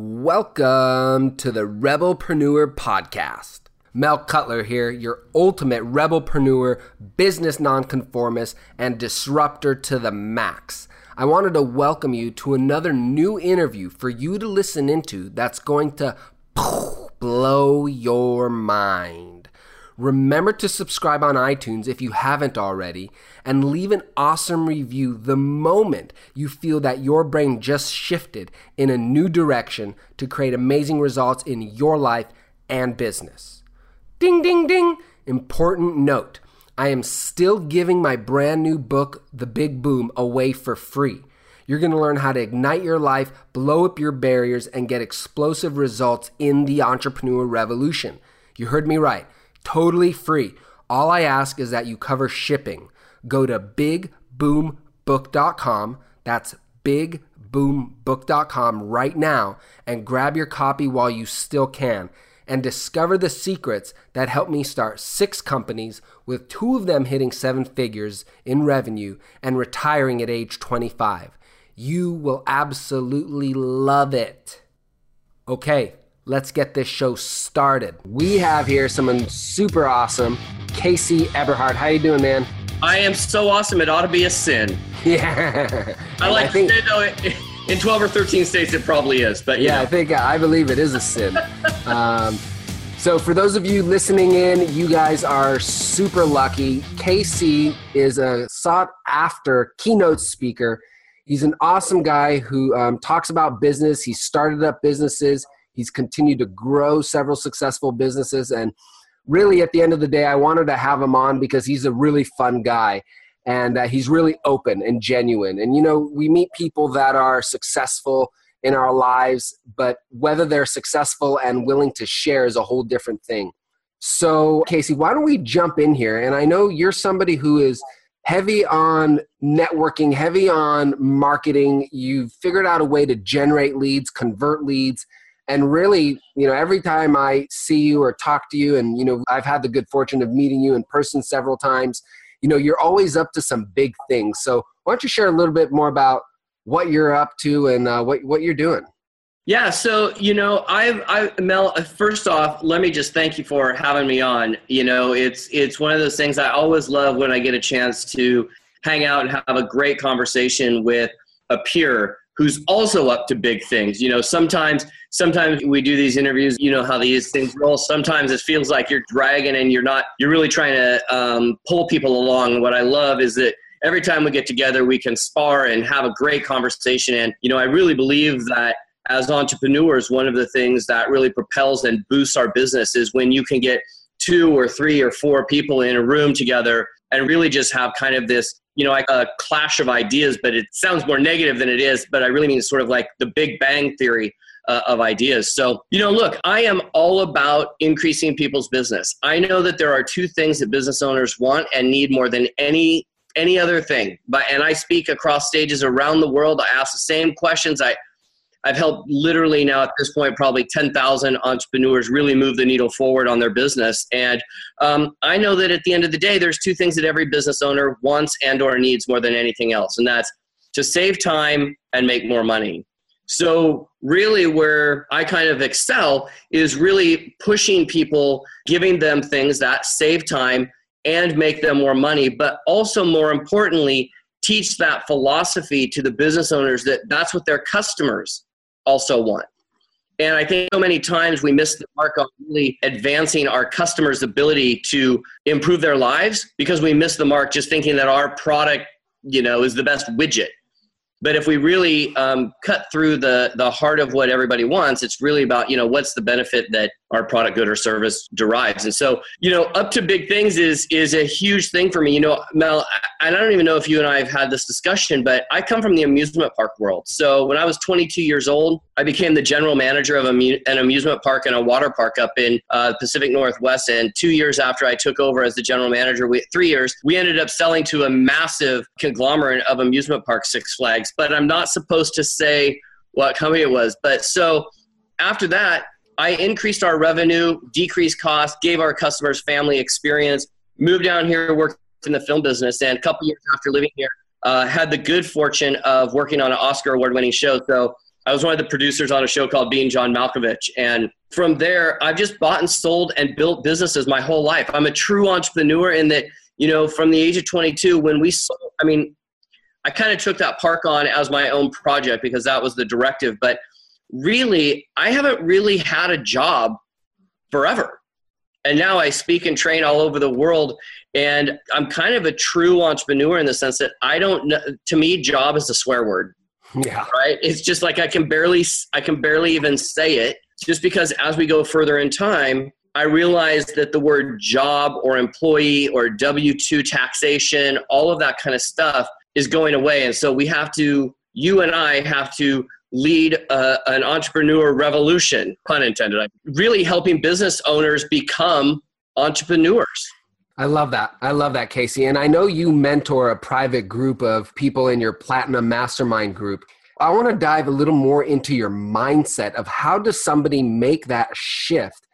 Welcome to the Rebelpreneur Podcast. Mel Cutler here, your ultimate rebelpreneur, business nonconformist, and disruptor to the max. I wanted to welcome you to another new interview for you to listen into that's going to blow your mind. Remember to subscribe on iTunes if you haven't already, and leave an awesome review the moment you feel that your brain just shifted in a new direction to create amazing results in your life and business. Ding, ding, ding! Important note I am still giving my brand new book, The Big Boom, away for free. You're going to learn how to ignite your life, blow up your barriers, and get explosive results in the entrepreneur revolution. You heard me right totally free. All I ask is that you cover shipping. Go to bigboombook.com. That's bigboombook.com right now and grab your copy while you still can and discover the secrets that helped me start six companies with two of them hitting seven figures in revenue and retiring at age 25. You will absolutely love it. Okay, let's get this show started. We have here someone super awesome, Casey Eberhart. How you doing, man? I am so awesome. It ought to be a sin. Yeah. I like I think, to say though, in 12 or 13 states it probably is, but yeah, know. I think I believe it is a sin. um, so for those of you listening in, you guys are super lucky. Casey is a sought after keynote speaker. He's an awesome guy who um, talks about business. He started up businesses. He's continued to grow several successful businesses. And really, at the end of the day, I wanted to have him on because he's a really fun guy and uh, he's really open and genuine. And, you know, we meet people that are successful in our lives, but whether they're successful and willing to share is a whole different thing. So, Casey, why don't we jump in here? And I know you're somebody who is heavy on networking, heavy on marketing. You've figured out a way to generate leads, convert leads, and really you know every time i see you or talk to you and you know i've had the good fortune of meeting you in person several times you know you're always up to some big things. So why don't you share a little bit more about what you're up to and uh, what, what you're doing? Yeah so you know i've i mel uh, first off let me just thank you for having me on. You know it's it's one of those things i always love when i get a chance to hang out and have a great conversation with a peer who's also up to big things. You know, sometimes sometimes we do these interviews. You know how these things roll. Sometimes it feels like you're dragging and you're not. You're really trying to um, pull people along. What I love is that every time we get together, we can spar and have a great conversation. And you know, I really believe that as entrepreneurs, one of the things that really propels and boosts our business is when you can get two or three or four people in a room together and really just have kind of this you know, like a clash of ideas, but it sounds more negative than it is. But I really mean sort of like the Big Bang theory uh, of ideas. So, you know, look, I am all about increasing people's business. I know that there are two things that business owners want and need more than any any other thing. But and I speak across stages around the world. I ask the same questions. I I've helped literally now at this point probably 10,000 entrepreneurs really move the needle forward on their business. And um, I know that at the end of the day, there's two things that every business owner wants and or needs more than anything else, and that's to save time and make more money. So really where I kind of excel is really pushing people, giving them things that save time and make them more money, but also more importantly, teach that philosophy to the business owners that that's what their customers also want. And I think so many times we miss the mark on really advancing our customers' ability to improve their lives because we miss the mark just thinking that our product, you know, is the best widget. But if we really um, cut through the the heart of what everybody wants, it's really about you know what's the benefit that our product, good, or service derives. And so you know, up to big things is is a huge thing for me. You know, Mel, and I don't even know if you and I have had this discussion, but I come from the amusement park world. So when I was 22 years old, I became the general manager of an amusement park and a water park up in uh, Pacific Northwest. And two years after I took over as the general manager, we, three years, we ended up selling to a massive conglomerate of amusement parks, Six Flags. But I'm not supposed to say what company it was. But so after that, I increased our revenue, decreased costs, gave our customers family experience, moved down here, worked in the film business, and a couple years after living here, uh, had the good fortune of working on an Oscar award winning show. So I was one of the producers on a show called Being John Malkovich. And from there, I've just bought and sold and built businesses my whole life. I'm a true entrepreneur in that, you know, from the age of 22, when we sold, I mean, I kind of took that park on as my own project because that was the directive. But really, I haven't really had a job forever. And now I speak and train all over the world. And I'm kind of a true entrepreneur in the sense that I don't know, to me, job is a swear word. Yeah. Right. It's just like I can barely, I can barely even say it just because as we go further in time, I realized that the word job or employee or W 2 taxation, all of that kind of stuff is going away. And so we have to, you and I have to lead a, an entrepreneur revolution, pun intended, really helping business owners become entrepreneurs. I love that. I love that, Casey. And I know you mentor a private group of people in your Platinum Mastermind group. I want to dive a little more into your mindset of how does somebody make that shift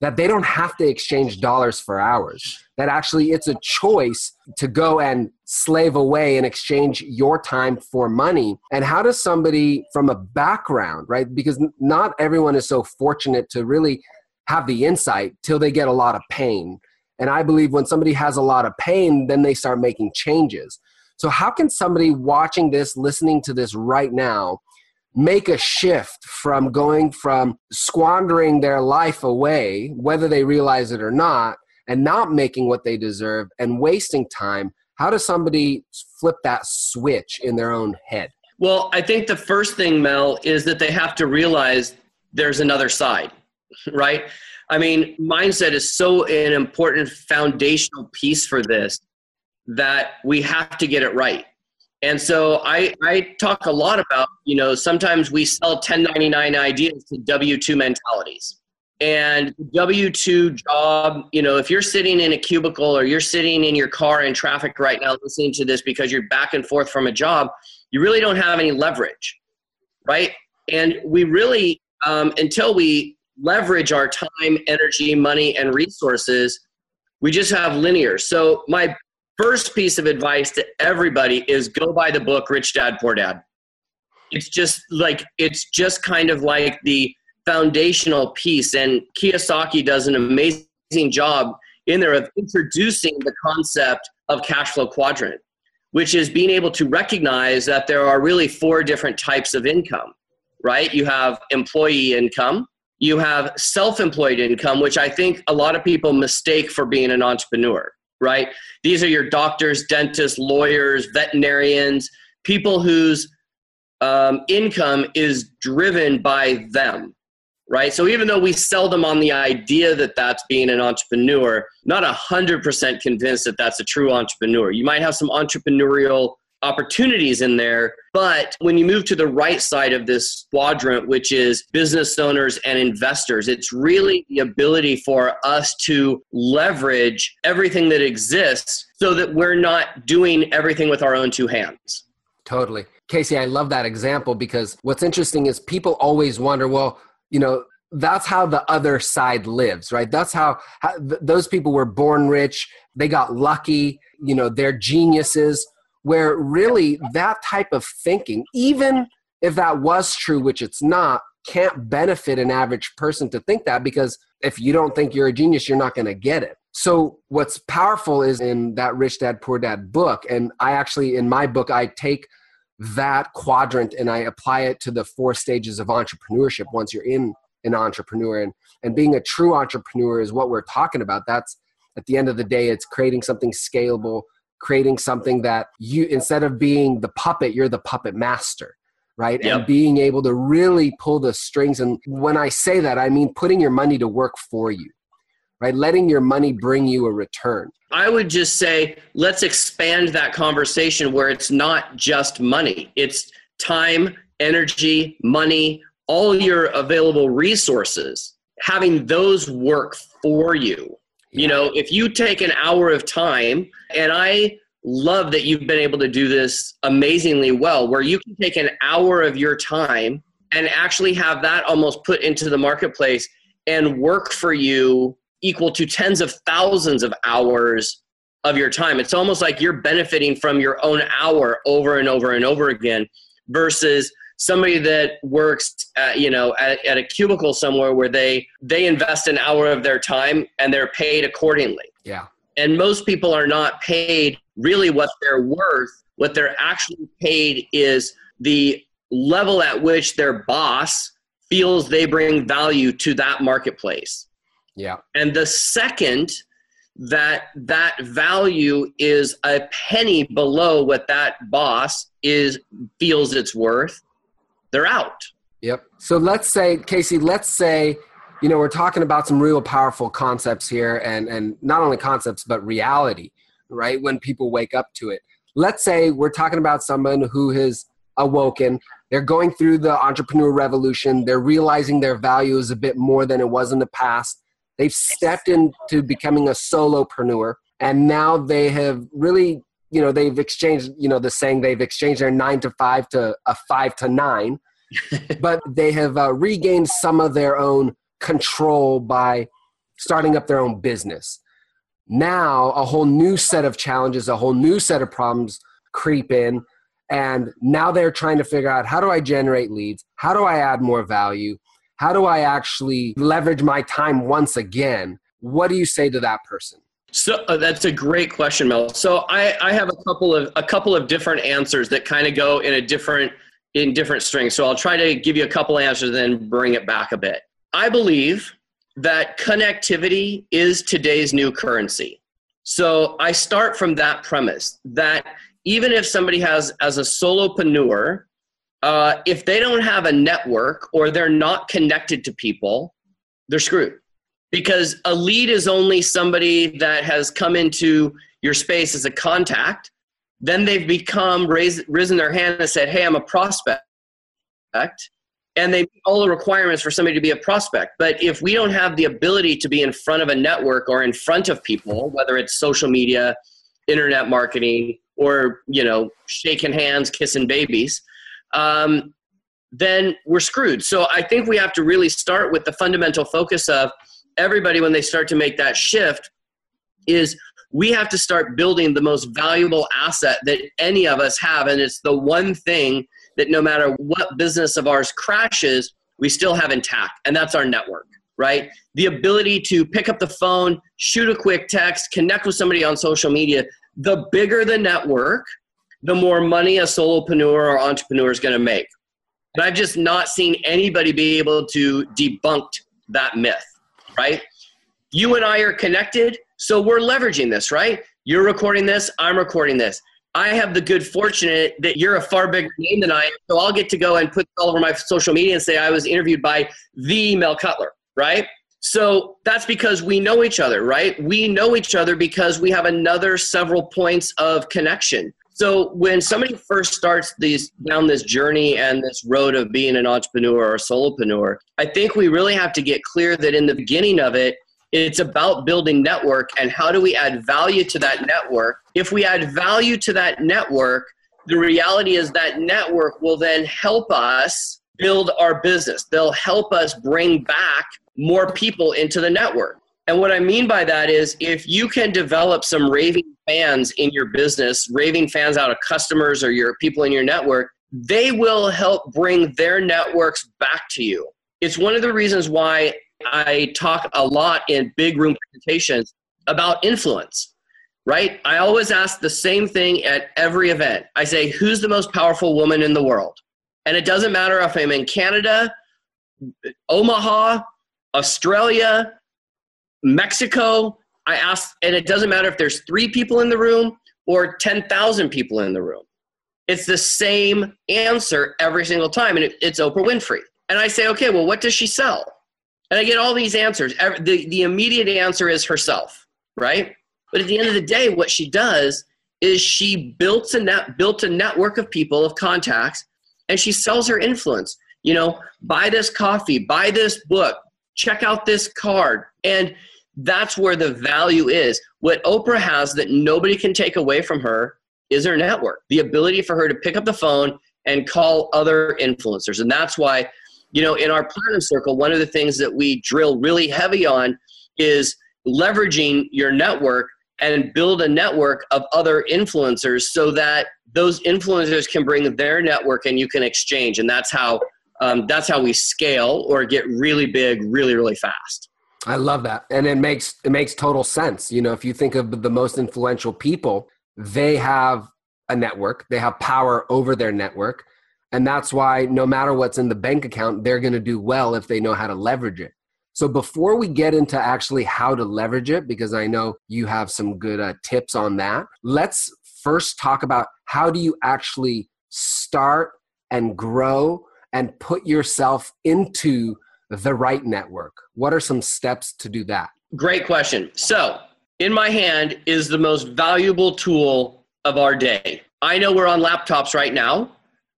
that they don't have to exchange dollars for hours that actually it's a choice to go and slave away and exchange your time for money? And how does somebody from a background right? Because not everyone is so fortunate to really have the insight till they get a lot of pain. And i believe when somebody has a lot of pain then they start making changes. So how can somebody watching this listening to this right now make a shift from going from squandering their life away, whether they realize it or not, and not making what they deserve and wasting time. How does somebody flip that switch in their own head? Well, I think the first thing, Mel, is that they have to realize there's another side, right? I mean, mindset is so an important foundational piece for this that we have to get it right. And so I, I talk a lot about, you know, sometimes we sell 1099 ideas to W 2 mentalities. And W 2 job, you know, if you're sitting in a cubicle or you're sitting in your car in traffic right now listening to this because you're back and forth from a job, you really don't have any leverage, right? And we really, um, until we leverage our time, energy, money, and resources, we just have linear. So my first piece of advice to everybody is go buy the book Rich Dad Poor Dad. It's just like it's just kind of like the foundational piece and Kiyosaki does an amazing job in there of introducing the concept of cash flow quadrant, which is being able to recognize that there are really four different types of income, right? You have employee income, you have self employed income, which I think a lot of people mistake for being an entrepreneur right? These are your doctors, dentists, lawyers, veterinarians, people whose um, income is driven by them, right? So even though we sell them on the idea that that's being an entrepreneur, not 100% convinced that that's a true entrepreneur. You might have some entrepreneurial opportunities in there. But when you move to the right side of this quadrant, which is business owners and investors, it's really the ability for us to leverage everything that exists so that we're not doing everything with our own two hands. Totally. Casey, I love that example because what's interesting is people always wonder, well, you know, that's how the other side lives, right? That's how, how th- those people were born rich. They got lucky. You know, they're geniuses where really that type of thinking, even if that was true, which it's not, can't benefit an average person to think that because if you don't think you're a genius, you're not going to get it. So, what's powerful is in that Rich Dad Poor Dad book, and I actually, in my book, I take that quadrant and I apply it to the four stages of entrepreneurship once you're in an entrepreneur. And, and being a true entrepreneur is what we're talking about. That's at the end of the day, it's creating something scalable, creating something that you instead of being the puppet you're the puppet master right yep. and being able to really pull the strings and when i say that i mean putting your money to work for you right? Letting your money bring you a return. I would just say let's expand that conversation where it's not just money. It's time energy money all your available resources having those work for you. You know, if you take an hour of time, and I love that you've been able to do this amazingly well, where you can take an hour of your time and actually have that almost put into the marketplace and work for you equal to tens of thousands of hours of your time. It's almost like you're benefiting from your own hour over and over and over again versus somebody that works at, you know at, at a cubicle somewhere where they they invest an hour of their time and they're paid accordingly. Yeah. And most people are not paid really what they're worth. What they're actually paid is the level at which their boss feels they bring value to that marketplace yeah. And the second that that value is a penny below what that boss is feels it's worth they're out. Yep. So let's say casey let's say you know we're talking about some real powerful concepts here and and not only concepts but reality right when people wake up to it. Let's say we're talking about someone who has awoken. They're going through the entrepreneur revolution. They're realizing their value is a bit more than it was in the past They've stepped into becoming a solopreneur, and now they have really, you know, they've exchanged, you know, the saying they've exchanged their nine to five to a five to nine, but they have uh, regained some of their own control by starting up their own business. Now, a whole new set of challenges, a whole new set of problems creep in. And now they're trying to figure out how do I generate leads? How do I add more value? How do I actually leverage my time once again? What do you say to that person? So uh, that's a great question, Mel. So I, I have a couple of a couple of different answers that kind of go in a different in different strings. So I'll try to give you a couple answers, and then bring it back a bit. I believe that connectivity is today's new currency. So I start from that premise that even if somebody has as a solopreneur uh, if they don't have a network or they're not connected to people, they're screwed. Because a lead is only somebody that has come into your space as a contact. Then they've become raised, risen their hand and said, "Hey, I'm a prospect," and they meet all the requirements for somebody to be a prospect. But if we don't have the ability to be in front of a network or in front of people, whether it's social media, internet marketing, or you know, shaking hands, kissing babies, um, then we're screwed. So I think we have to really start with the fundamental focus of everybody when they start to make that shift is we have to start building the most valuable asset that any of us have. And it's the one thing that no matter what business of ours crashes we still have intact. And that's our network right? The ability to pick up the phone shoot a quick text connect with somebody on social media the bigger the network the more money a solopreneur or entrepreneur is going to make. And I've just not seen anybody be able to debunk that myth, right? You and I are connected, so we're leveraging this, right? You're recording this, I'm recording this. I have the good fortune that you're a far bigger name than I am, so I'll get to go and put all over my social media and say I was interviewed by the Mel Cutler, right? So that's because we know each other, right? We know each other because we have another several points of connection. So when somebody first starts these down this journey and this road of being an entrepreneur or a solopreneur, I think we really have to get clear that in the beginning of it, it's about building network and how do we add value to that network. If we add value to that network, the reality is that network will then help us build our business. They'll help us bring back more people into the network. And what I mean by that is if you can develop some raving fans in your business, raving fans out of customers or your people in your network, they will help bring their networks back to you. It's one of the reasons why I talk a lot in big room presentations about influence, right? I always ask the same thing at every event. I say, Who's the most powerful woman in the world? And it doesn't matter if I'm in Canada, Omaha, Australia, Mexico, I asked, and it doesn't matter if there's three people in the room or 10,000 people in the room. It's the same answer every single time, and it, it's Oprah Winfrey. And I say, okay, well, what does she sell? And I get all these answers. The, the immediate answer is herself, right? But at the end of the day, what she does is she built a net, built a network of people, of contacts, and she sells her influence. You know, buy this coffee, buy this book, check out this card. And that's where the value is. What Oprah has that nobody can take away from her is her network, the ability for her to pick up the phone and call other influencers. And that's why, you know, in our platinum circle, one of the things that we drill really heavy on is leveraging your network and build a network of other influencers so that those influencers can bring their network and you can exchange. And that's how um, that's how we scale or get really big really really fast i love that. And it makes it makes total sense. You know if you think of the most influential people they have a network they have power over their network. And that's why no matter what's in the bank account they're going to do well if they know how to leverage it. So before we get into actually how to leverage it because i know you have some good uh, tips on that let's first talk about how do you actually start and grow and put yourself into the right network? What are some steps to do that? Great question. So, in my hand is the most valuable tool of our day. I know we're on laptops right now.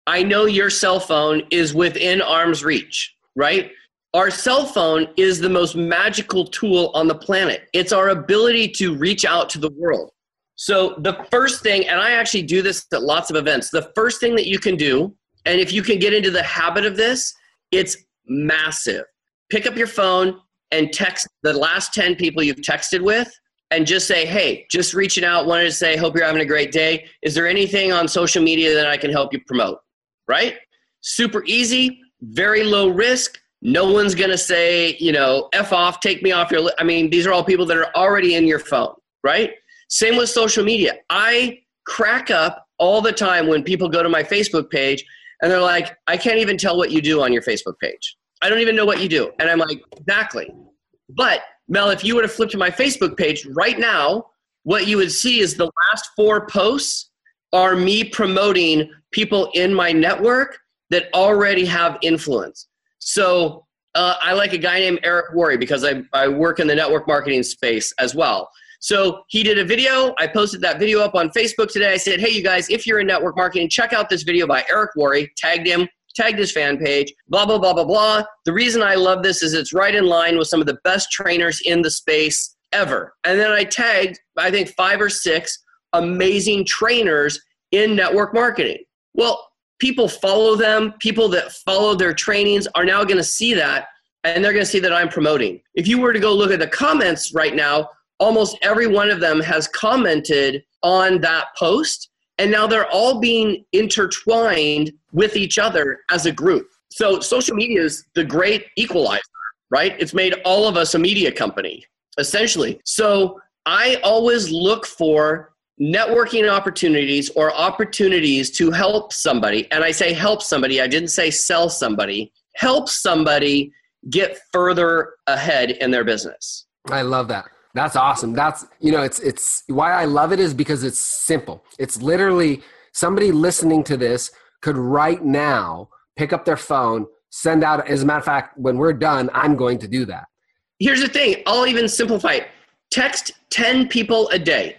I know your cell phone is within arm's reach, right? Our cell phone is the most magical tool on the planet. It's our ability to reach out to the world. So, the first thing, and I actually do this at lots of events, the first thing that you can do and if you can get into the habit of this, it's massive. Pick up your phone and text the last 10 people you've texted with and just say, hey, just reaching out, wanted to say, hope you're having a great day. Is there anything on social media that I can help you promote? Right? Super easy, very low risk. No one's going to say, you know, F off, take me off your list. I mean, these are all people that are already in your phone, right? Same with social media. I crack up all the time when people go to my Facebook page and they're like, I can't even tell what you do on your Facebook page. I don't even know what you do. And I'm like, exactly. But Mel, if you were to flip to my Facebook page right now, what you would see is the last four posts are me promoting people in my network that already have influence. So uh, I like a guy named Eric Worre because I, I work in the network marketing space as well. So he did a video. I posted that video up on Facebook today. I said, hey, you guys, if you're in network marketing, check out this video by Eric Worre. Tagged him, tagged his fan page, blah, blah, blah, blah, blah. The reason I love this is it's right in line with some of the best trainers in the space ever. And then I tagged, I think, five or six amazing trainers in network marketing. Well, people follow them. People that follow their trainings are now going to see that and they're going to see that I'm promoting. If you were to go look at the comments right now, almost every one of them has commented on that post and now they're all being intertwined with each other as a group. So social media is the great equalizer right? It's made all of us a media company essentially. So i always look for networking opportunities or opportunities to help somebody. And i say help somebody i didn't say sell somebody. Help somebody get further ahead in their business. I love that that's awesome. That's you know, it's it's why I love it is because it's simple. It's literally somebody listening to this could right now pick up their phone, send out as a matter of fact, when we're done, I'm going to do that. Here's the thing, I'll even simplify it. Text 10 people a day.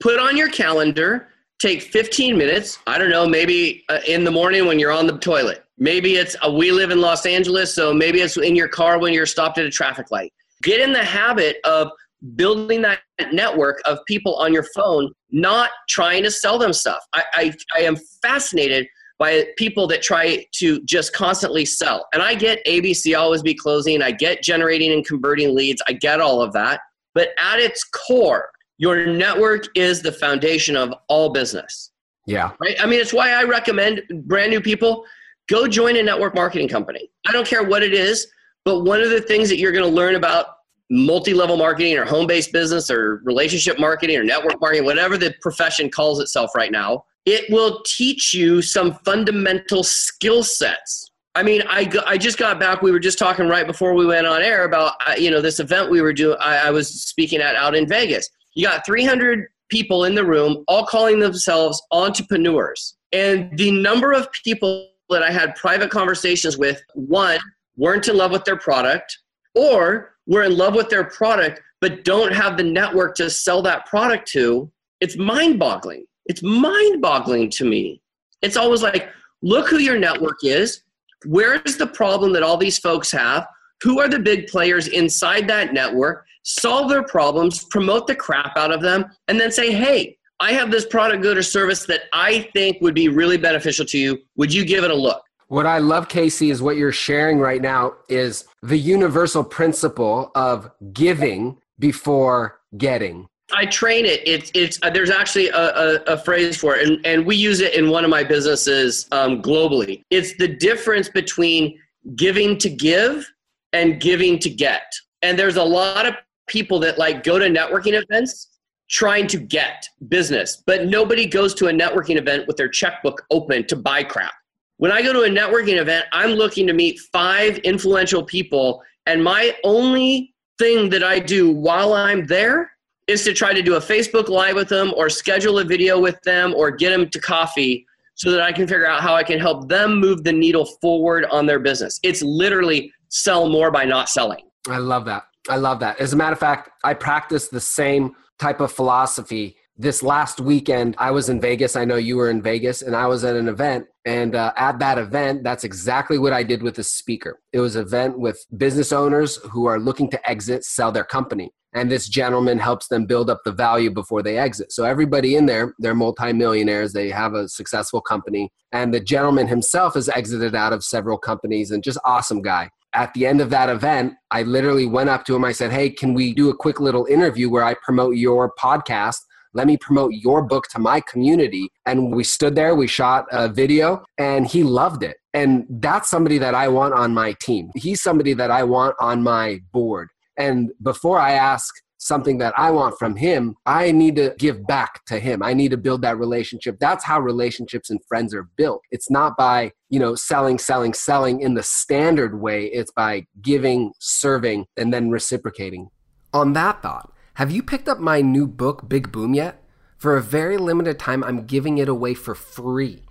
Put on your calendar, take 15 minutes, I don't know, maybe uh, in the morning when you're on the toilet. Maybe it's a, we live in Los Angeles, so maybe it's in your car when you're stopped at a traffic light. Get in the habit of building that network of people on your phone, not trying to sell them stuff. I, I, I am fascinated by people that try to just constantly sell. And I get ABC always be closing, I get generating and converting leads, I get all of that. But at its core, your network is the foundation of all business. Yeah. Right? I mean, it's why I recommend brand new people go join a network marketing company. I don't care what it is, but one of the things that you're going to learn about multi-level marketing or home-based business or relationship marketing or network marketing whatever the profession calls itself right now it will teach you some fundamental skill sets. I mean I, I just got back. We were just talking right before we went on air about uh, you know this event we were doing I, I was speaking at out in vegas. You got 300 people in the room all calling themselves entrepreneurs. And the number of people that i had private conversations with one weren't in love with their product or were in love with their product but don't have the network to sell that product to, it's mind boggling. It's mind boggling to me. It's always like, look who your network is. Where's the problem that all these folks have? Who are the big players inside that network? Solve their problems, promote the crap out of them, and then say, hey, I have this product, good, or service that I think would be really beneficial to you. Would you give it a look? What I love, Casey, is what you're sharing right now is the universal principle of giving before getting. I train it. It's it's uh, there's actually a, a, a, phrase for it, and, and we use it in one of my businesses um, globally. It's the difference between giving to give and giving to get. And there's a lot of people that like go to networking events trying to get business, but nobody goes to a networking event with their checkbook open to buy crap. When I go to a networking event, I'm looking to meet five influential people, and my only thing that I do while I'm there is to try to do a Facebook Live with them or schedule a video with them or get them to coffee so that I can figure out how I can help them move the needle forward on their business. It's literally sell more by not selling. I love that. I love that. As a matter of fact, I practice the same type of philosophy. This last weekend, I was in Vegas. I know you were in Vegas, and I was at an event. And uh, at that event, that's exactly what I did with the speaker. It was an event with business owners who are looking to exit, sell their company and this gentleman helps them build up the value before they exit. So everybody in there, they're multimillionaires, they have a successful company, and the gentleman himself has exited out of several companies and just awesome guy. At the end of that event, I literally went up to him. I said, "Hey, can we do a quick little interview where I promote your podcast?" Let me promote your book to my community. And we stood there, we shot a video, and he loved it. And that's somebody that I want on my team. He's somebody that I want on my board. And before I ask something that I want from him, I need to give back to him. I need to build that relationship. That's how relationships and friends are built. It's not by, you know, selling, selling, selling in the standard way. It's by giving, serving, and then reciprocating. On that thought, have you picked up my new book, Big Boom, yet? For a very limited time, I'm giving it away for free.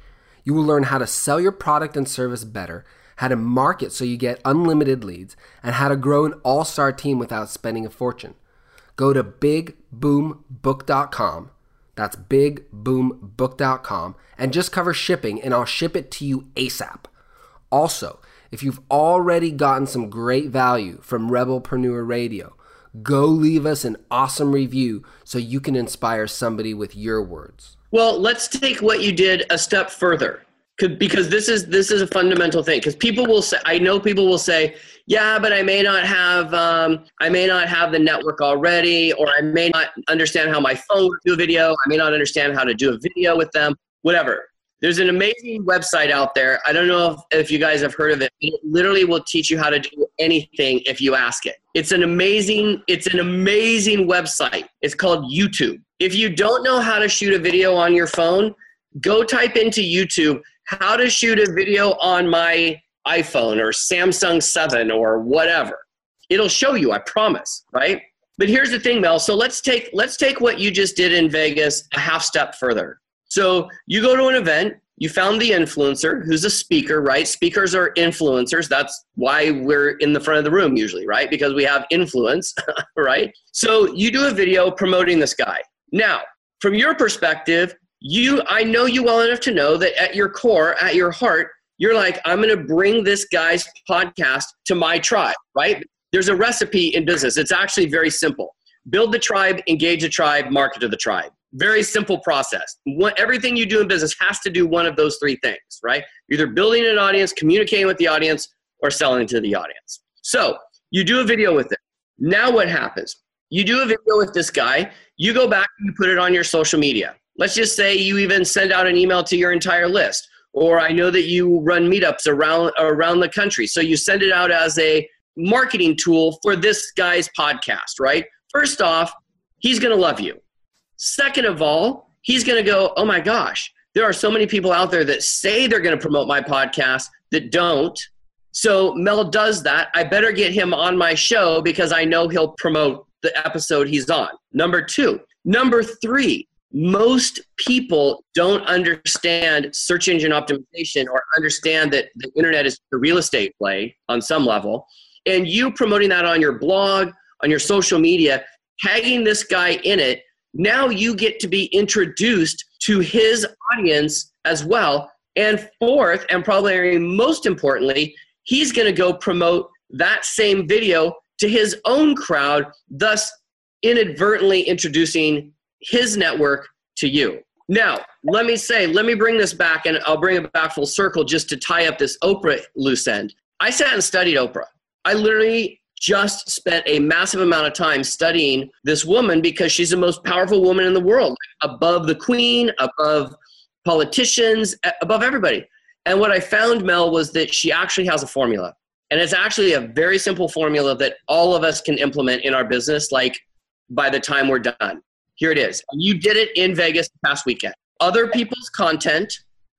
You will learn how to sell your product and service better how to market so you get unlimited leads, and how to grow an all star team without spending a fortune. Go to bigboombook.com. That's bigboombook.com and just cover shipping, and I'll ship it to you ASAP. Also, if you've already gotten some great value from Rebelpreneur Radio, go leave us an awesome review so you can inspire somebody with your words. Well, let's take what you did a step further because this is this is a fundamental thing because people will say i know people will say yeah but i may not have um, i may not have the network already or i may not understand how my phone do a video i may not understand how to do a video with them whatever there's an amazing website out there i don't know if, if you guys have heard of it it literally will teach you how to do anything if you ask it it's an amazing it's an amazing website it's called youtube if you don't know how to shoot a video on your phone go type into youtube how to shoot a video on my iPhone or Samsung 7 or whatever. It'll show you, I promise, right? But here's the thing, Mel. So let's take let's take what you just did in Vegas a half step further. So you go to an event, you found the influencer who's a speaker, right? Speakers are influencers. That's why we're in the front of the room usually, right? Because we have influence, right? So you do a video promoting this guy. Now, from your perspective, you i know you well enough to know that at your core at your heart you're like i'm going to bring this guy's podcast to my tribe right there's a recipe in business it's actually very simple build the tribe engage the tribe market to the tribe very simple process what, everything you do in business has to do one of those three things right either building an audience communicating with the audience or selling to the audience so you do a video with it now what happens you do a video with this guy you go back and you put it on your social media Let's just say you even send out an email to your entire list. Or I know that you run meetups around around the country. So you send it out as a marketing tool for this guy's podcast, right? First off, he's going to love you. Second of all, he's going to go, "Oh my gosh, there are so many people out there that say they're going to promote my podcast that don't." So Mel does that. I better get him on my show because I know he'll promote the episode he's on. Number 2. Number 3, most people don't understand search engine optimization or understand that the internet is a real estate play on some level. And you promoting that on your blog, on your social media, tagging this guy in it, now you get to be introduced to his audience as well. And fourth, and probably most importantly, he's going to go promote that same video to his own crowd, thus inadvertently introducing his network to you. Now, let me say, let me bring this back and I'll bring it back full circle just to tie up this Oprah loose end. I sat and studied Oprah. I literally just spent a massive amount of time studying this woman because she's the most powerful woman in the world, above the queen, above politicians, above everybody. And what I found, Mel, was that she actually has a formula. And it's actually a very simple formula that all of us can implement in our business, like by the time we're done. Here it is. You did it in Vegas past weekend. Other people's content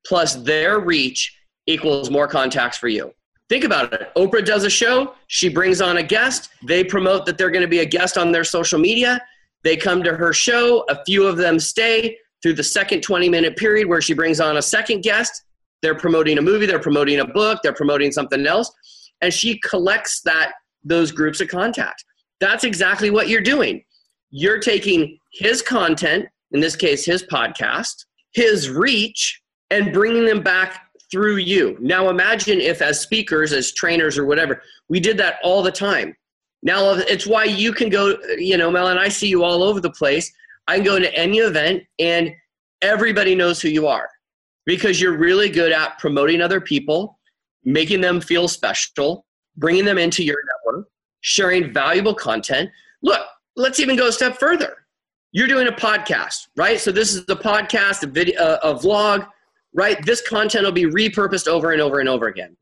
plus their reach equals more contacts for you. Think about it. Oprah does a show, she brings on a guest, they promote that they're going to be a guest on their social media. They come to her show, a few of them stay through the second 20 minute period where she brings on a second guest. They're promoting a movie, they're promoting a book, they're promoting something else, and she collects that those groups of contact. That's exactly what you're doing. You're taking his content, in this case his podcast, his reach and bringing them back through you. Now imagine if as speakers, as trainers or whatever, we did that all the time. Now it's why you can go, you know, Mel and I see you all over the place. I can go to any event and everybody knows who you are because you're really good at promoting other people, making them feel special, bringing them into your network, sharing valuable content. Look, let's even go a step further. You're doing a podcast, right? So this is the podcast, a video, uh, a vlog, right? This content will be repurposed over and over and over again.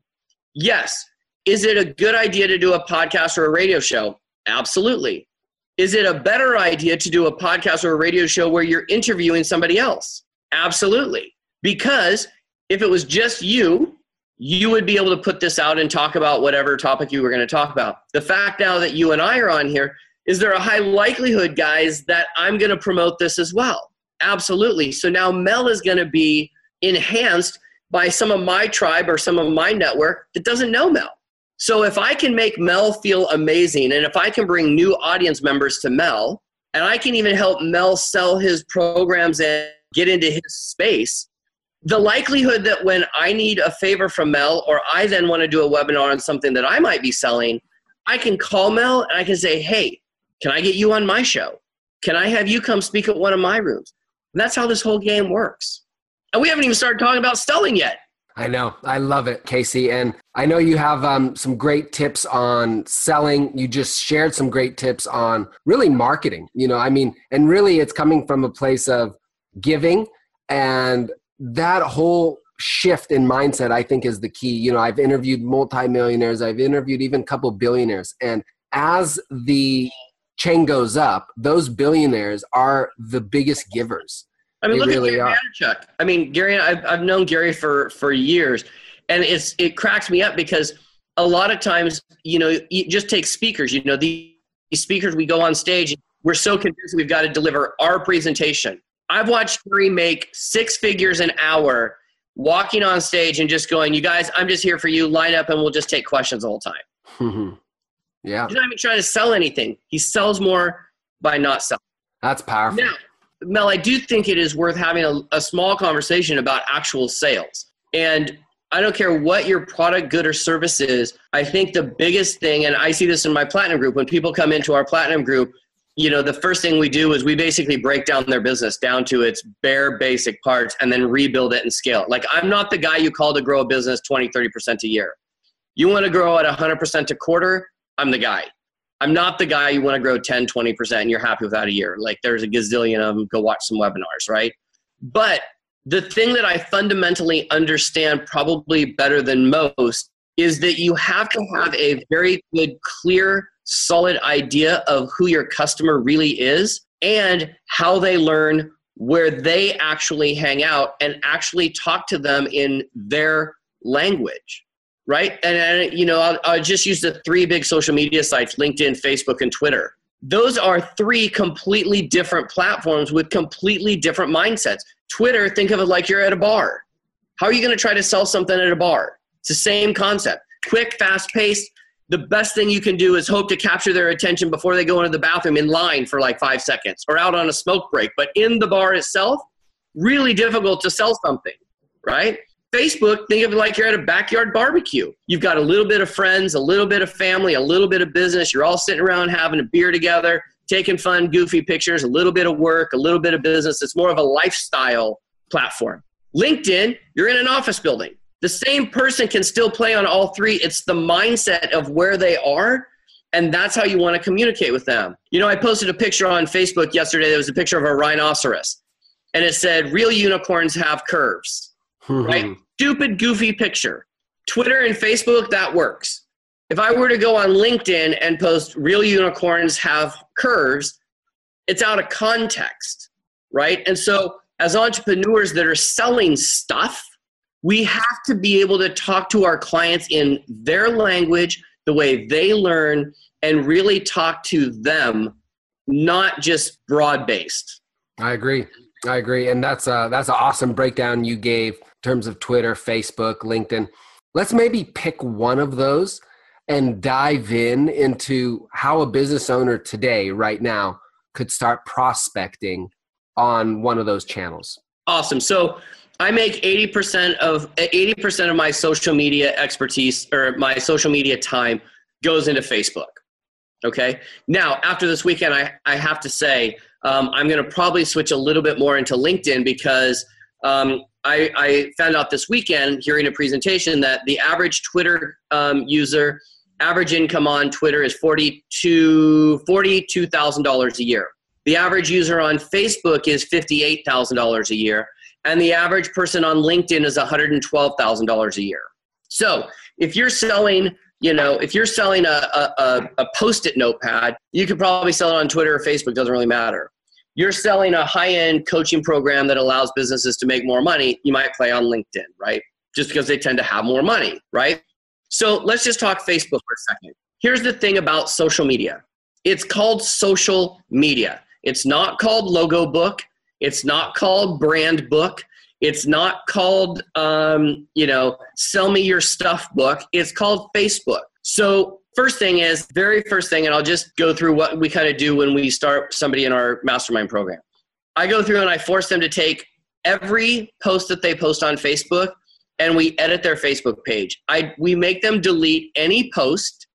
Yes. Is it a good idea to do a podcast or a radio show? Absolutely. Is it a better idea to do a podcast or a radio show where you're interviewing somebody else? Absolutely. Because if it was just you, you would be able to put this out and talk about whatever topic you were going to talk about. The fact now that you and I are on here, is there a high likelihood, guys, that I'm going to promote this as well? Absolutely. So now Mel is going to be enhanced by some of my tribe or some of my network that doesn't know Mel. So if I can make Mel feel amazing and if I can bring new audience members to Mel and I can even help Mel sell his programs and get into his space, the likelihood that when I need a favor from Mel or I then want to do a webinar on something that I might be selling, I can call Mel and I can say, hey, can I get you on my show? Can I have you come speak at one of my rooms? And that's how this whole game works. And we haven't even started talking about selling yet. I know. I love it, Casey. And I know you have um, some great tips on selling. You just shared some great tips on really marketing. You know, I mean, and really it's coming from a place of giving. And that whole shift in mindset, I think, is the key. You know, I've interviewed multimillionaires, I've interviewed even a couple billionaires. And as the chain goes up, those billionaires are the biggest givers I mean, they look really at Gary Vaynerchuk. I mean, Gary, I've, I've known Gary for, for years, and it's it cracks me up because a lot of times, you know, you just take speakers. You know, these speakers, we go on stage, we're so convinced we've got to deliver our presentation. I've watched Gary make six figures an hour walking on stage and just going, you guys, I'm just here for you. Line up and we'll just take questions all the whole time. Mm-hmm. Yeah. He's not even trying to sell anything. He sells more by not selling. That's powerful. Now, Mel, I do think it is worth having a, a small conversation about actual sales. And I don't care what your product, good, or service is. I think the biggest thing, and I see this in my platinum group, when people come into our platinum group, you know, the first thing we do is we basically break down their business down to its bare basic parts and then rebuild it and scale. Like, I'm not the guy you call to grow a business 20, 30% a year. You want to grow at 100% a quarter, I'm the guy. I'm not the guy you want to grow 10, 20% and you're happy without a year. Like there's a gazillion of them, go watch some webinars, right? But the thing that I fundamentally understand probably better than most is that you have to have a very good, clear, solid idea of who your customer really is and how they learn, where they actually hang out, and actually talk to them in their language right? And, and you know, I'll just use the three big social media sites LinkedIn, Facebook, and Twitter. Those are three completely different platforms with completely different mindsets. Twitter, think of it like you're at a bar. How are you going to try to sell something at a bar? It's the same concept. Quick, fast paced. The best thing you can do is hope to capture their attention before they go into the bathroom in line for like five seconds or out on a smoke break. But in the bar itself, really difficult to sell something, right? Facebook, think of it like you're at a backyard barbecue. You've got a little bit of friends, a little bit of family, a little bit of business. You're all sitting around having a beer together, taking fun, goofy pictures, a little bit of work, a little bit of business. It's more of a lifestyle platform. LinkedIn, you're in an office building. The same person can still play on all three. It's the mindset of where they are And that's how you want to communicate with them. You know, I posted a picture on Facebook yesterday. There was a picture of a rhinoceros, and it said, Real unicorns have curves, Mm-hmm. right? Stupid, goofy picture. Twitter and Facebook, that works. If I were to go on LinkedIn and post, Real unicorns have curves, it's out of context, right? And so, as entrepreneurs that are selling stuff, we have to be able to talk to our clients in their language, the way they learn, and really talk to them, not just broad based. I agree. I agree, and that's a, that's an awesome breakdown you gave terms of Twitter, Facebook, LinkedIn. Let's maybe pick one of those and dive in into how a business owner today, right now, could start prospecting on one of those channels. Awesome. So I make 80% of 80% of my social media expertise or my social media time goes into Facebook. Okay. Now, after this weekend, I, I have to say, um, I'm going to probably switch a little bit more into LinkedIn because um, I, I, found out this weekend hearing a presentation that the average Twitter um, user, average income on Twitter is $42, $42,000 a year. The average user on Facebook is $58,000 a year. And the average person on LinkedIn is $112,000 a year. So if you're selling you know, if you're selling a, a, a post-it notepad, you could probably sell it on Twitter or Facebook, doesn't really matter. You're selling a high-end coaching program that allows businesses to make more money, you might play on LinkedIn, right? Just because they tend to have more money, right? So let's just talk Facebook for a second. Here's the thing about social media. It's called social media. It's not called logo book. It's not called brand book. It's not called, um, you know, sell me your stuff book. It's called Facebook. So, first thing is, very first thing, and I'll just go through what we kind of do when we start somebody in our mastermind program. I go through and I force them to take every post that they post on Facebook and we edit their Facebook page. I, we make them delete any post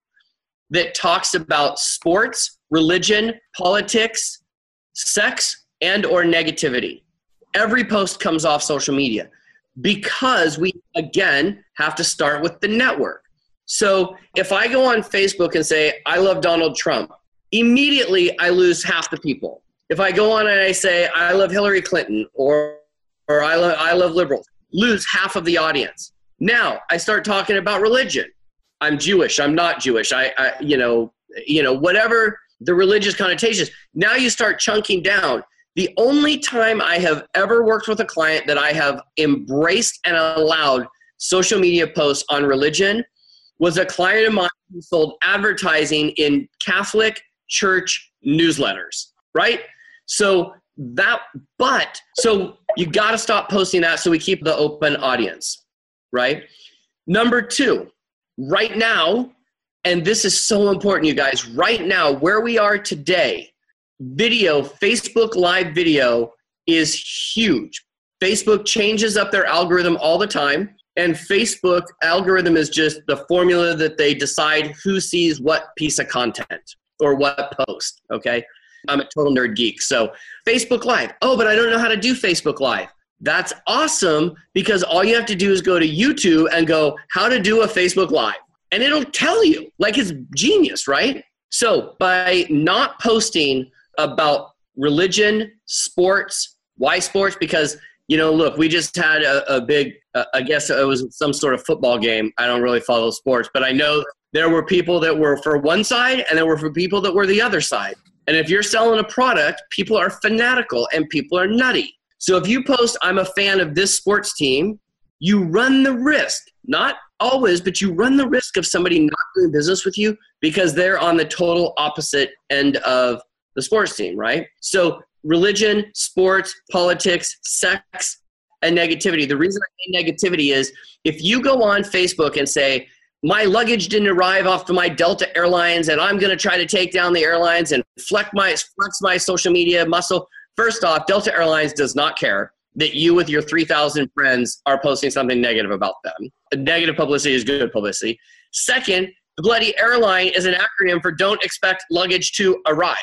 that talks about sports, religion, politics, sex, and or negativity every post comes off social media because we again have to start with the network so if i go on facebook and say i love donald trump immediately i lose half the people. If i go on and i say i love hillary clinton or or i love i love liberals lose half of the audience. Now i start talking about religion. I'm jewish. I'm not jewish. I, I you know you know whatever the religious connotations. Now you start chunking down. The only time I have ever worked with a client that I have embraced and allowed social media posts on religion was a client of mine who sold advertising in Catholic church newsletters, right? So that, but, so you got to stop posting that so we keep the open audience, right? Number two, right now, and this is so important, you guys, right now, where we are today, video, Facebook Live video is huge. Facebook changes up their algorithm all the time, and Facebook algorithm is just the formula that they decide who sees what piece of content or what post. Okay. I'm a total nerd geek. So, Facebook Live. Oh, but I don't know how to do Facebook Live. That's awesome because all you have to do is go to YouTube and go, how to do a Facebook Live. And it'll tell you. Like it's genius, right? So, by not posting about religion, sports. Why sports? Because you know, look, we just had a, a big. Uh, I guess it was some sort of football game. I don't really follow sports, but I know there were people that were for one side, and there were for people that were the other side. And if you're selling a product, people are fanatical and people are nutty. So if you post, "I'm a fan of this sports team," you run the risk, not always, but you run the risk of somebody not doing business with you because they're on the total opposite end of the sports team, right? So religion, sports, politics, sex, and negativity. The reason I say negativity is if you go on Facebook and say, my luggage didn't arrive off of my Delta Airlines, and I'm going to try to take down the airlines and flex my flex my social media muscle. First off, Delta Airlines does not care that you with your 3,000 friends are posting something negative about them. Negative publicity is good publicity. Second, the bloody airline is an acronym for don't expect luggage to arrive.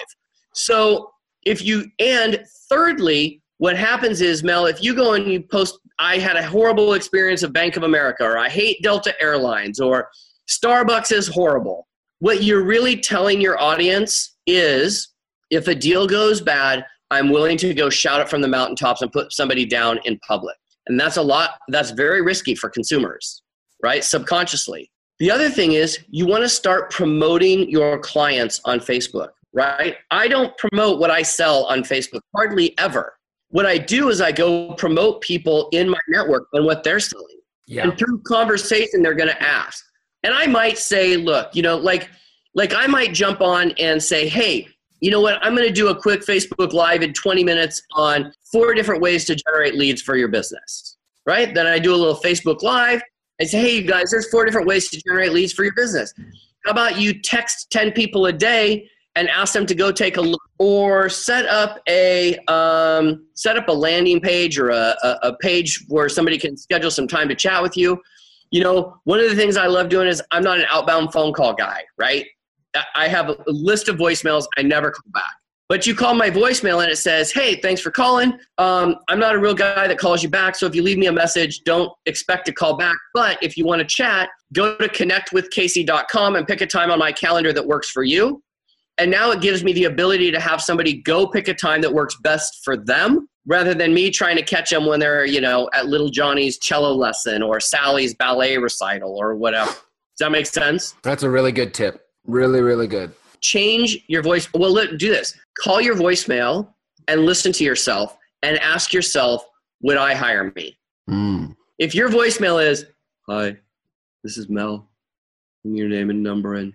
So if you and thirdly, what happens is Mel, if you go and you post, I had a horrible experience of Bank of America, or I hate Delta Airlines, or Starbucks is horrible. what you're really telling your audience is if a deal goes bad, I'm willing to go shout it from the mountaintops and put somebody down in public. And that's a lot, that's very risky for consumers, right? Subconsciously. The other thing is you want to start promoting your clients on Facebook, right? I don't promote what I sell on Facebook hardly ever. What I do is I go promote people in my network and what they're selling. Yeah. And through conversation, they're going to ask. And I might say, look, you know, like, like I might jump on and say, hey, you know what? I'm going to do a quick Facebook Live in 20 minutes on four different ways to generate leads for your business, right? Then I do a little Facebook Live. I say, hey, you guys, there's four different ways to generate leads for your business. How about you text 10 people a day and ask them to go take a look or set up a um, set up a landing page or a, a, a page where somebody can schedule some time to chat with you you know one of the things i love doing is i'm not an outbound phone call guy right I have a list of voicemails. I never call back. But you call my voicemail and it says, hey, thanks for calling. Um, I'm not a real guy that calls you back. So if you leave me a message, don't expect to call back. But if you want to chat, go to connectwithcasey.com and pick a time on my calendar that works for you. And now it gives me the ability to have somebody go pick a time that works best for them rather than me trying to catch them when they're, you know, at little Johnny's cello lesson or Sally's ballet recital or whatever. Does that make sense? That's a really good tip. Really, really good. Change your voice. Well, let, do this. Call your voicemail and listen to yourself and ask yourself, would I hire me? Mm. If your voicemail is, hi, this is Mel, and your name and number, and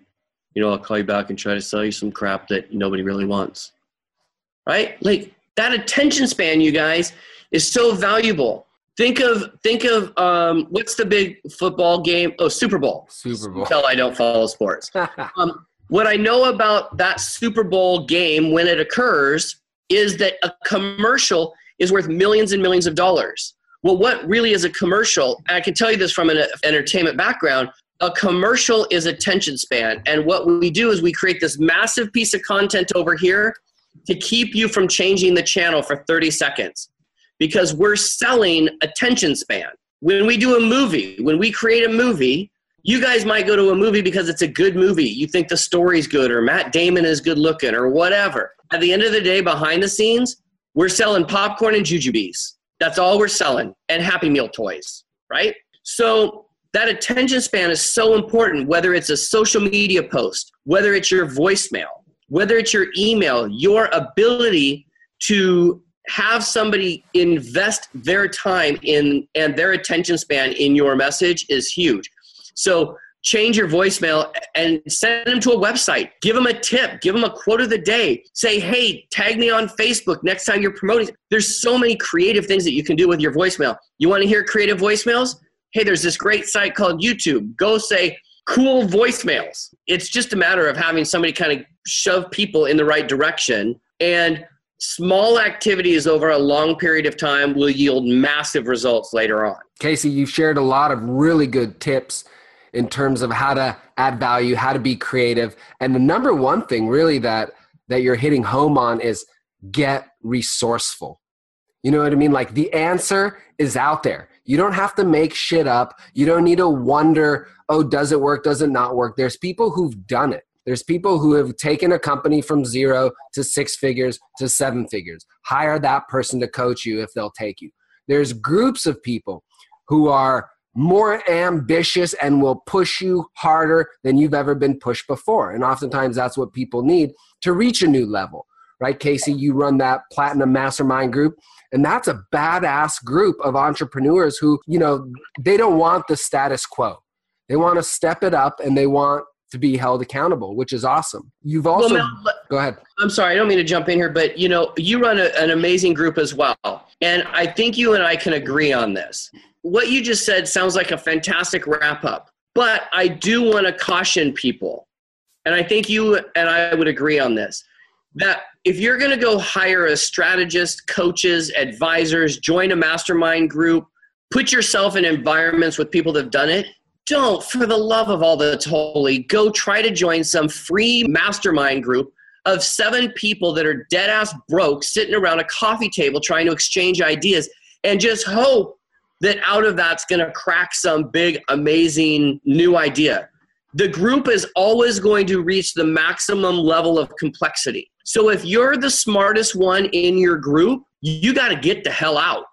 you know, I'll call you back and try to sell you some crap that nobody really wants. Right? Like that attention span, you guys, is so valuable. Think of think of um, what's the big football game? Oh, Super Bowl. Super Bowl. Tell I don't follow sports. um, what I know about that Super Bowl game when it occurs is that a commercial is worth millions and millions of dollars. Well, what really is a commercial? I can tell you this from an entertainment background. A commercial is attention span. And what we do is we create this massive piece of content over here to keep you from changing the channel for 30 seconds because we're selling attention span. When we do a movie, when we create a movie, you guys might go to a movie because it's a good movie. You think the story's good or Matt Damon is good looking or whatever. At the end of the day, behind the scenes, we're selling popcorn and jujubes. That's all we're selling and Happy Meal toys, right? So that attention span is so important, whether it's a social media post, whether it's your voicemail, whether it's your email, your ability to have somebody invest their time in and their attention span in your message is huge. So change your voicemail and send them to a website. Give them a tip. Give them a quote of the day. Say, hey, tag me on Facebook next time you're promoting. There's so many creative things that you can do with your voicemail. You want to hear creative voicemails? Hey, there's this great site called YouTube. Go say cool voicemails. It's just a matter of having somebody kind of shove people in the right direction. And small activities over a long period of time will yield massive results later on. Casey, you've shared a lot of really good tips in terms of how to add value, how to be creative. And the number one thing really that that you're hitting home on is get resourceful. You know what I mean? Like the answer is out there. You don't have to make shit up. You don't need to wonder, oh, does it work? Does it not work? There's people who've done it. There's people who have taken a company from zero to six figures to seven figures. Hire that person to coach you if they'll take you. There's groups of people who are more ambitious and will push you harder than you've ever been pushed before. And oftentimes that's what people need to reach a new level. Right, Casey, you run that platinum mastermind group, and that's a badass group of entrepreneurs who, you know, they don't want the status quo. They want to step it up and they want to be held accountable, which is awesome. You've also well, Mel, go ahead. I'm sorry, I don't mean to jump in here, but you know, you run a, an amazing group as well, and I think you and I can agree on this. What you just said sounds like a fantastic wrap up, but I do want to caution people, and I think you and I would agree on this that if you're going to go hire a strategist, coaches, advisors, join a mastermind group, put yourself in environments with people that have done it don't, for the love of all that's holy, go try to join some free mastermind group of seven people that are dead ass broke sitting around a coffee table trying to exchange ideas and just hope that out of that's going to crack some big, amazing new idea. the group is always going to reach the maximum level of complexity. So if you're the smartest one in your group, you got to get the hell out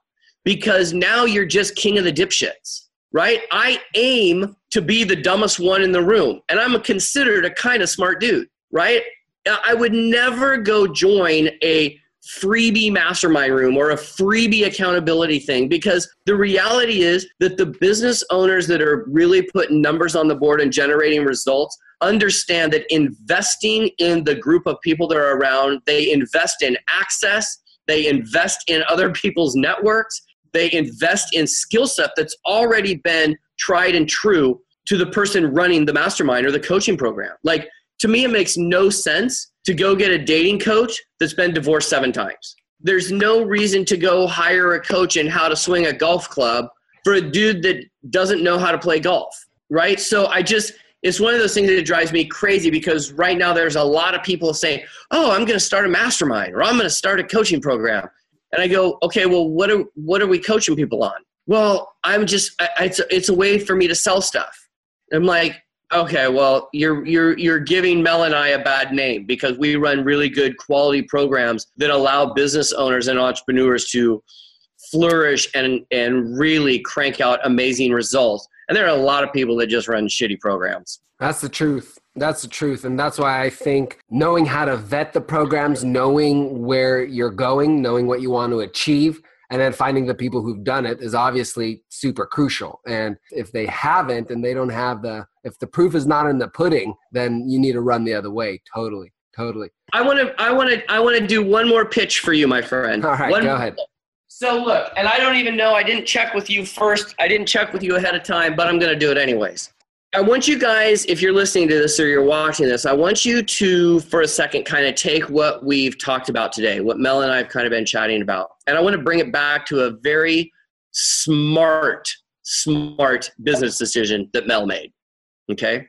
because now you're just king of the dipshits, right? I aim to be the dumbest one in the room, and I'm considered a kind of smart dude, right? I would never go join a freebie mastermind room or a freebie accountability thing because the reality is that the business owners that are really putting numbers on the board and generating results understand that investing in the group of people that are around, they invest in access, they invest in other people's networks, they invest in skill set that's already been tried and true to the person running the mastermind or the coaching program. Like to me, it makes no sense to go get a dating coach that's been divorced seven times. There's no reason to go hire a coach in how to swing a golf club for a dude that doesn't know how to play golf, right? So I just, it's one of those things that drives me crazy because right now there's a lot of people saying, oh, I'm going to start a mastermind or I'm going to start a coaching program. And I go, okay, well, what are, what are we coaching people on? Well, I'm just, I, it's, a, it's a way for me to sell stuff. I'm like, Okay, well, you're you're you're giving Mel and I a bad name because we run really good quality programs that allow business owners and entrepreneurs to flourish and and really crank out amazing results. And there are a lot of people that just run shitty programs. That's the truth. That's the truth. And that's why I think knowing how to vet the programs, knowing where you're going, knowing what you want to achieve, and then finding the people who've done it is obviously super crucial and if they haven't and they don't have the if the proof is not in the pudding then you need to run the other way totally totally i want to i want to i want to do one more pitch for you my friend all right one go ahead so look and i don't even know i didn't check with you first i didn't check with you ahead of time but i'm going to do it anyways I want you guys, if you're listening to this or you're watching this, I want you to, for a second, kind of take what we've talked about today, what Mel and I have kind of been chatting about, and I want to bring it back to a very smart, smart business decision that Mel made. Okay?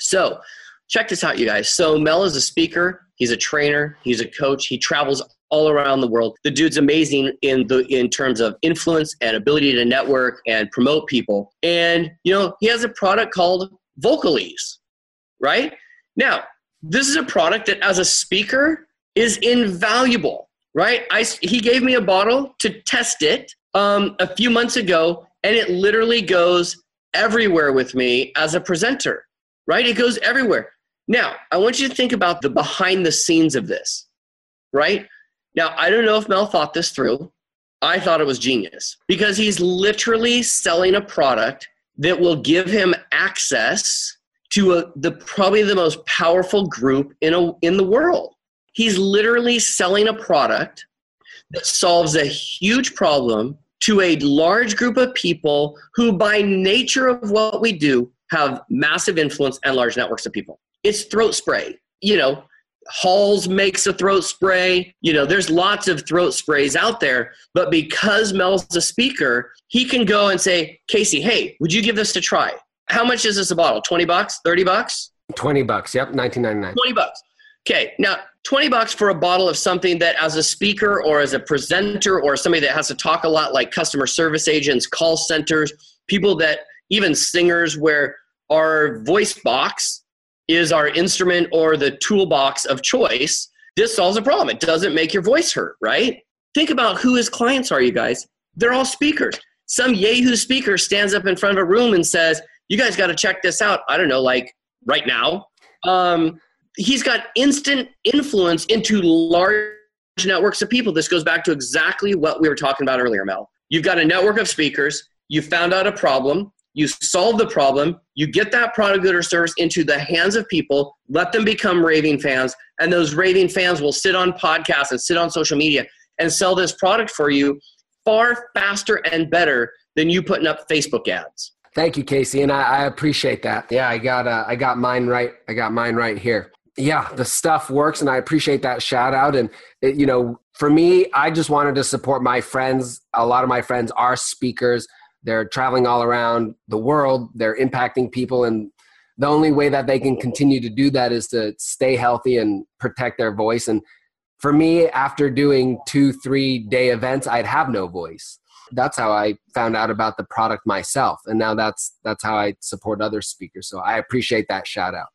So, check this out, you guys. So, Mel is a speaker, he's a trainer, he's a coach, he travels all around the world. The dude's amazing in the in terms of influence and ability to network and promote people. And you know, he has a product called Vocalese, right? Now, this is a product that as a speaker is invaluable, right? I he gave me a bottle to test it um, a few months ago, and it literally goes everywhere with me as a presenter, right? It goes everywhere. Now, I want you to think about the behind the scenes of this, right? Now, I don't know if Mel thought this through. I thought it was genius because he's literally selling a product that will give him access to a, the probably the most powerful group in a, in the world. He's literally selling a product that solves a huge problem to a large group of people who by nature of what we do have massive influence and large networks of people. It's throat spray. You know, Halls makes a throat spray. You know, there's lots of throat sprays out there. But because Mel's a speaker, he can go and say, Casey, hey, would you give this a try? How much is this a bottle? 20 bucks? 30 bucks? 20 bucks. Yep, 19.99. 20 bucks. Okay, now 20 bucks for a bottle of something that as a speaker or as a presenter or somebody that has to talk a lot like customer service agents, call centers, people that even singers where our voice box is our instrument or the toolbox of choice, this solves a problem. It doesn't make your voice hurt, right? Think about who his clients are, you guys. They're all speakers. Some Yahoo speaker stands up in front of a room and says, You guys got to check this out. I don't know, like right now. Um, he's got instant influence into large networks of people. This goes back to exactly what we were talking about earlier, Mel. You've got a network of speakers, you found out a problem, you solve the problem, you get that product or service into the hands of people, let them become raving fans, and those raving fans will sit on podcasts and sit on social media and sell this product for you far faster and better than you putting up Facebook ads. Thank you, Casey, and I, I appreciate that. Yeah, I got uh, I got mine right. I got mine right here. Yeah, the stuff works, and I appreciate that shout out. And it, you know, for me, I just wanted to support my friends. A lot of my friends are speakers they're traveling all around the world. They're impacting people. And the only way that they can continue to do that is to stay healthy and protect their voice. And for me, after doing two, three day events, I'd have no voice. that's how I found out about the product myself. And now that's that's how I support other speakers. So I appreciate that shout out.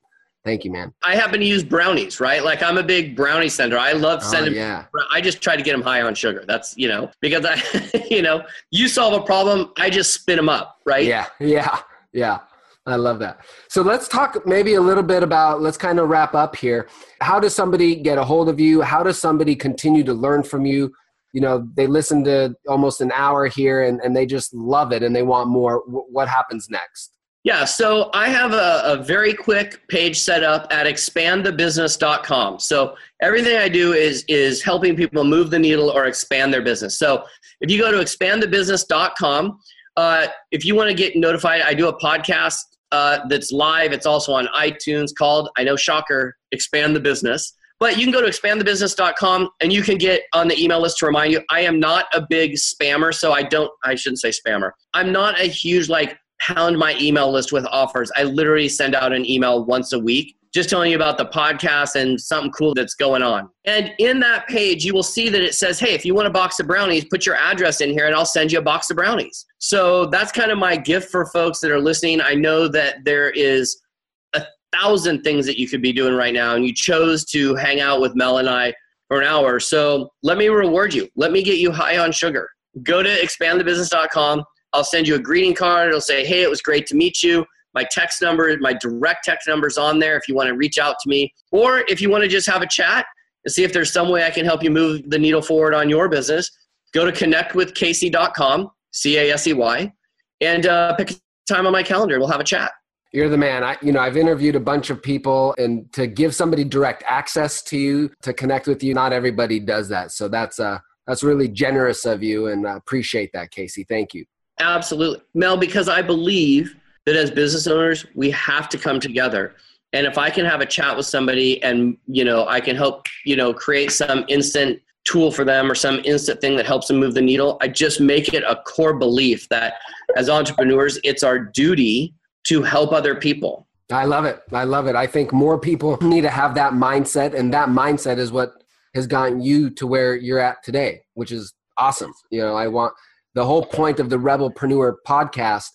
Thank you, man. I happen to use brownies, right? Like I'm a big brownie sender. I love Oh, sending. yeah. I just try to get them high on sugar. That's you know because I, you know, you solve a problem, I just spin them up, right? Yeah, yeah, yeah. I love that. So let's talk maybe a little bit about, let's kind of wrap up here. How does somebody get a hold of you? How does somebody continue to learn from you? You know, they listen to almost an hour here and, and they just love it and they want more. W- what happens next? Yeah, so I have a, a very quick page set up at expandthebusiness.com. So everything I do is is helping people move the needle or expand their business. So if you go to expandthebusiness.com, uh, if you want to get notified, I do a podcast uh, that's live. It's also on iTunes called, I know, shocker, Expand the Business. But you can go to expandthebusiness.com and you can get on the email list to remind you. I am not a big spammer, so I don't, I shouldn't say spammer. I'm not a huge, like, pound my email list with offers. I literally send out an email once a week just telling you about the podcast and something cool that's going on. And in that page, you will see that it says, hey, if you want a box of brownies, put your address in here and I'll send you a box of brownies. So that's kind of my gift for folks that are listening. I know that there is a thousand things that you could be doing right now, and you chose to hang out with Mel and I for an hour. So let me reward you. Let me get you high on sugar. Go to expandthebusiness.com. I'll send you a greeting card. It'll say, hey, it was great to meet you. My text number, my direct text number is on there if you want to reach out to me. Or if you want to just have a chat and see if there's some way I can help you move the needle forward on your business, go to connectwithcasey.com, C A S E Y, and uh, pick a time on my calendar. We'll have a chat. You're the man. I, you know, I've interviewed a bunch of people, and to give somebody direct access to you to connect with you, not everybody does that. So that's uh, that's really generous of you, and I appreciate that, Casey. Thank you. Absolutely. Mel, because I believe that as business owners, we have to come together. And if I can have a chat with somebody and, you know, I can help, you know, create some instant tool for them or some instant thing that helps them move the needle, I just make it a core belief that as entrepreneurs, it's our duty to help other people. I love it. I love it. I think more people need to have that mindset, and that mindset is what has gotten you to where you're at today, which is awesome. You know, I want the whole point of the Rebelpreneur podcast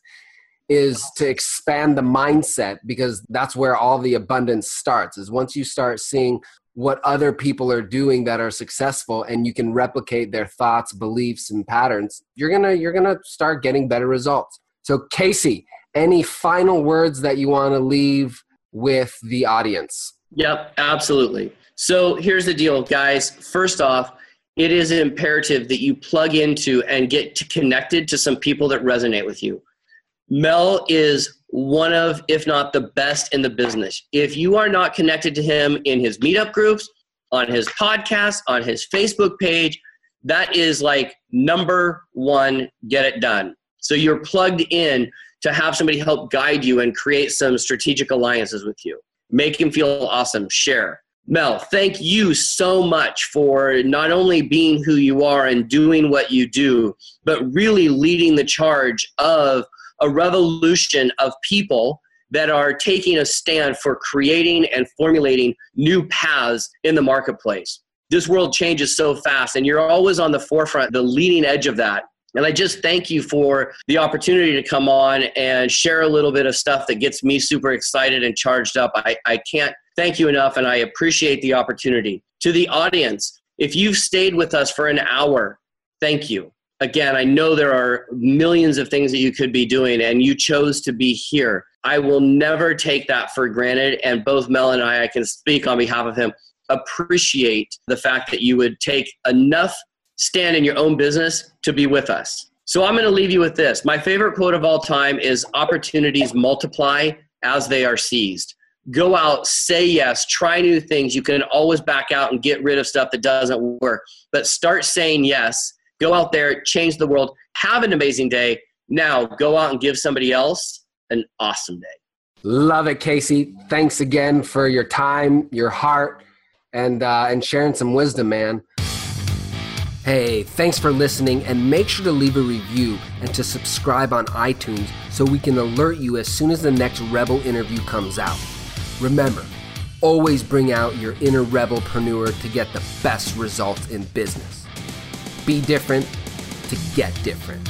is to expand the mindset because that's where all the abundance starts. Is once you start seeing what other people are doing that are successful and you can replicate their thoughts, beliefs and patterns, you're going to you're going to start getting better results. So Casey, any final words that you want to leave with the audience? Yep, absolutely. So here's the deal, guys. First off, it is imperative that you plug into and get to connected to some people that resonate with you. Mel is one of, if not the best in the business. If you are not connected to him in his meetup groups, on his podcast, on his Facebook page, that is like number one, get it done. So you're plugged in to have somebody help guide you and create some strategic alliances with you. Make him feel awesome. Share. Mel, thank you so much for not only being who you are and doing what you do, but really leading the charge of a revolution of people that are taking a stand for creating and formulating new paths in the marketplace. This world changes so fast, and you're always on the forefront, the leading edge of that. And I just thank you for the opportunity to come on and share a little bit of stuff that gets me super excited and charged up. I, I can't thank you enough, and I appreciate the opportunity. To the audience, if you've stayed with us for an hour, thank you. Again, I know there are millions of things that you could be doing, and you chose to be here. I will never take that for granted. And both Mel and I, I can speak on behalf of him, appreciate the fact that you would take enough stand in your own business to be with us. So I'm going to leave you with this. My favorite quote of all time is opportunities multiply as they are seized. Go out, say yes, try new things. You can always back out and get rid of stuff that doesn't work, but start saying yes. Go out there, change the world, have an amazing day. Now go out and give somebody else an awesome day. Love it, Casey. Thanks again for your time, your heart, and uh, and sharing some wisdom, man. Hey, thanks for listening, and make sure to leave a review and to subscribe on iTunes so we can alert you as soon as the next Rebel interview comes out. Remember, always bring out your inner rebelpreneur to get the best results in business. Be different, to get different.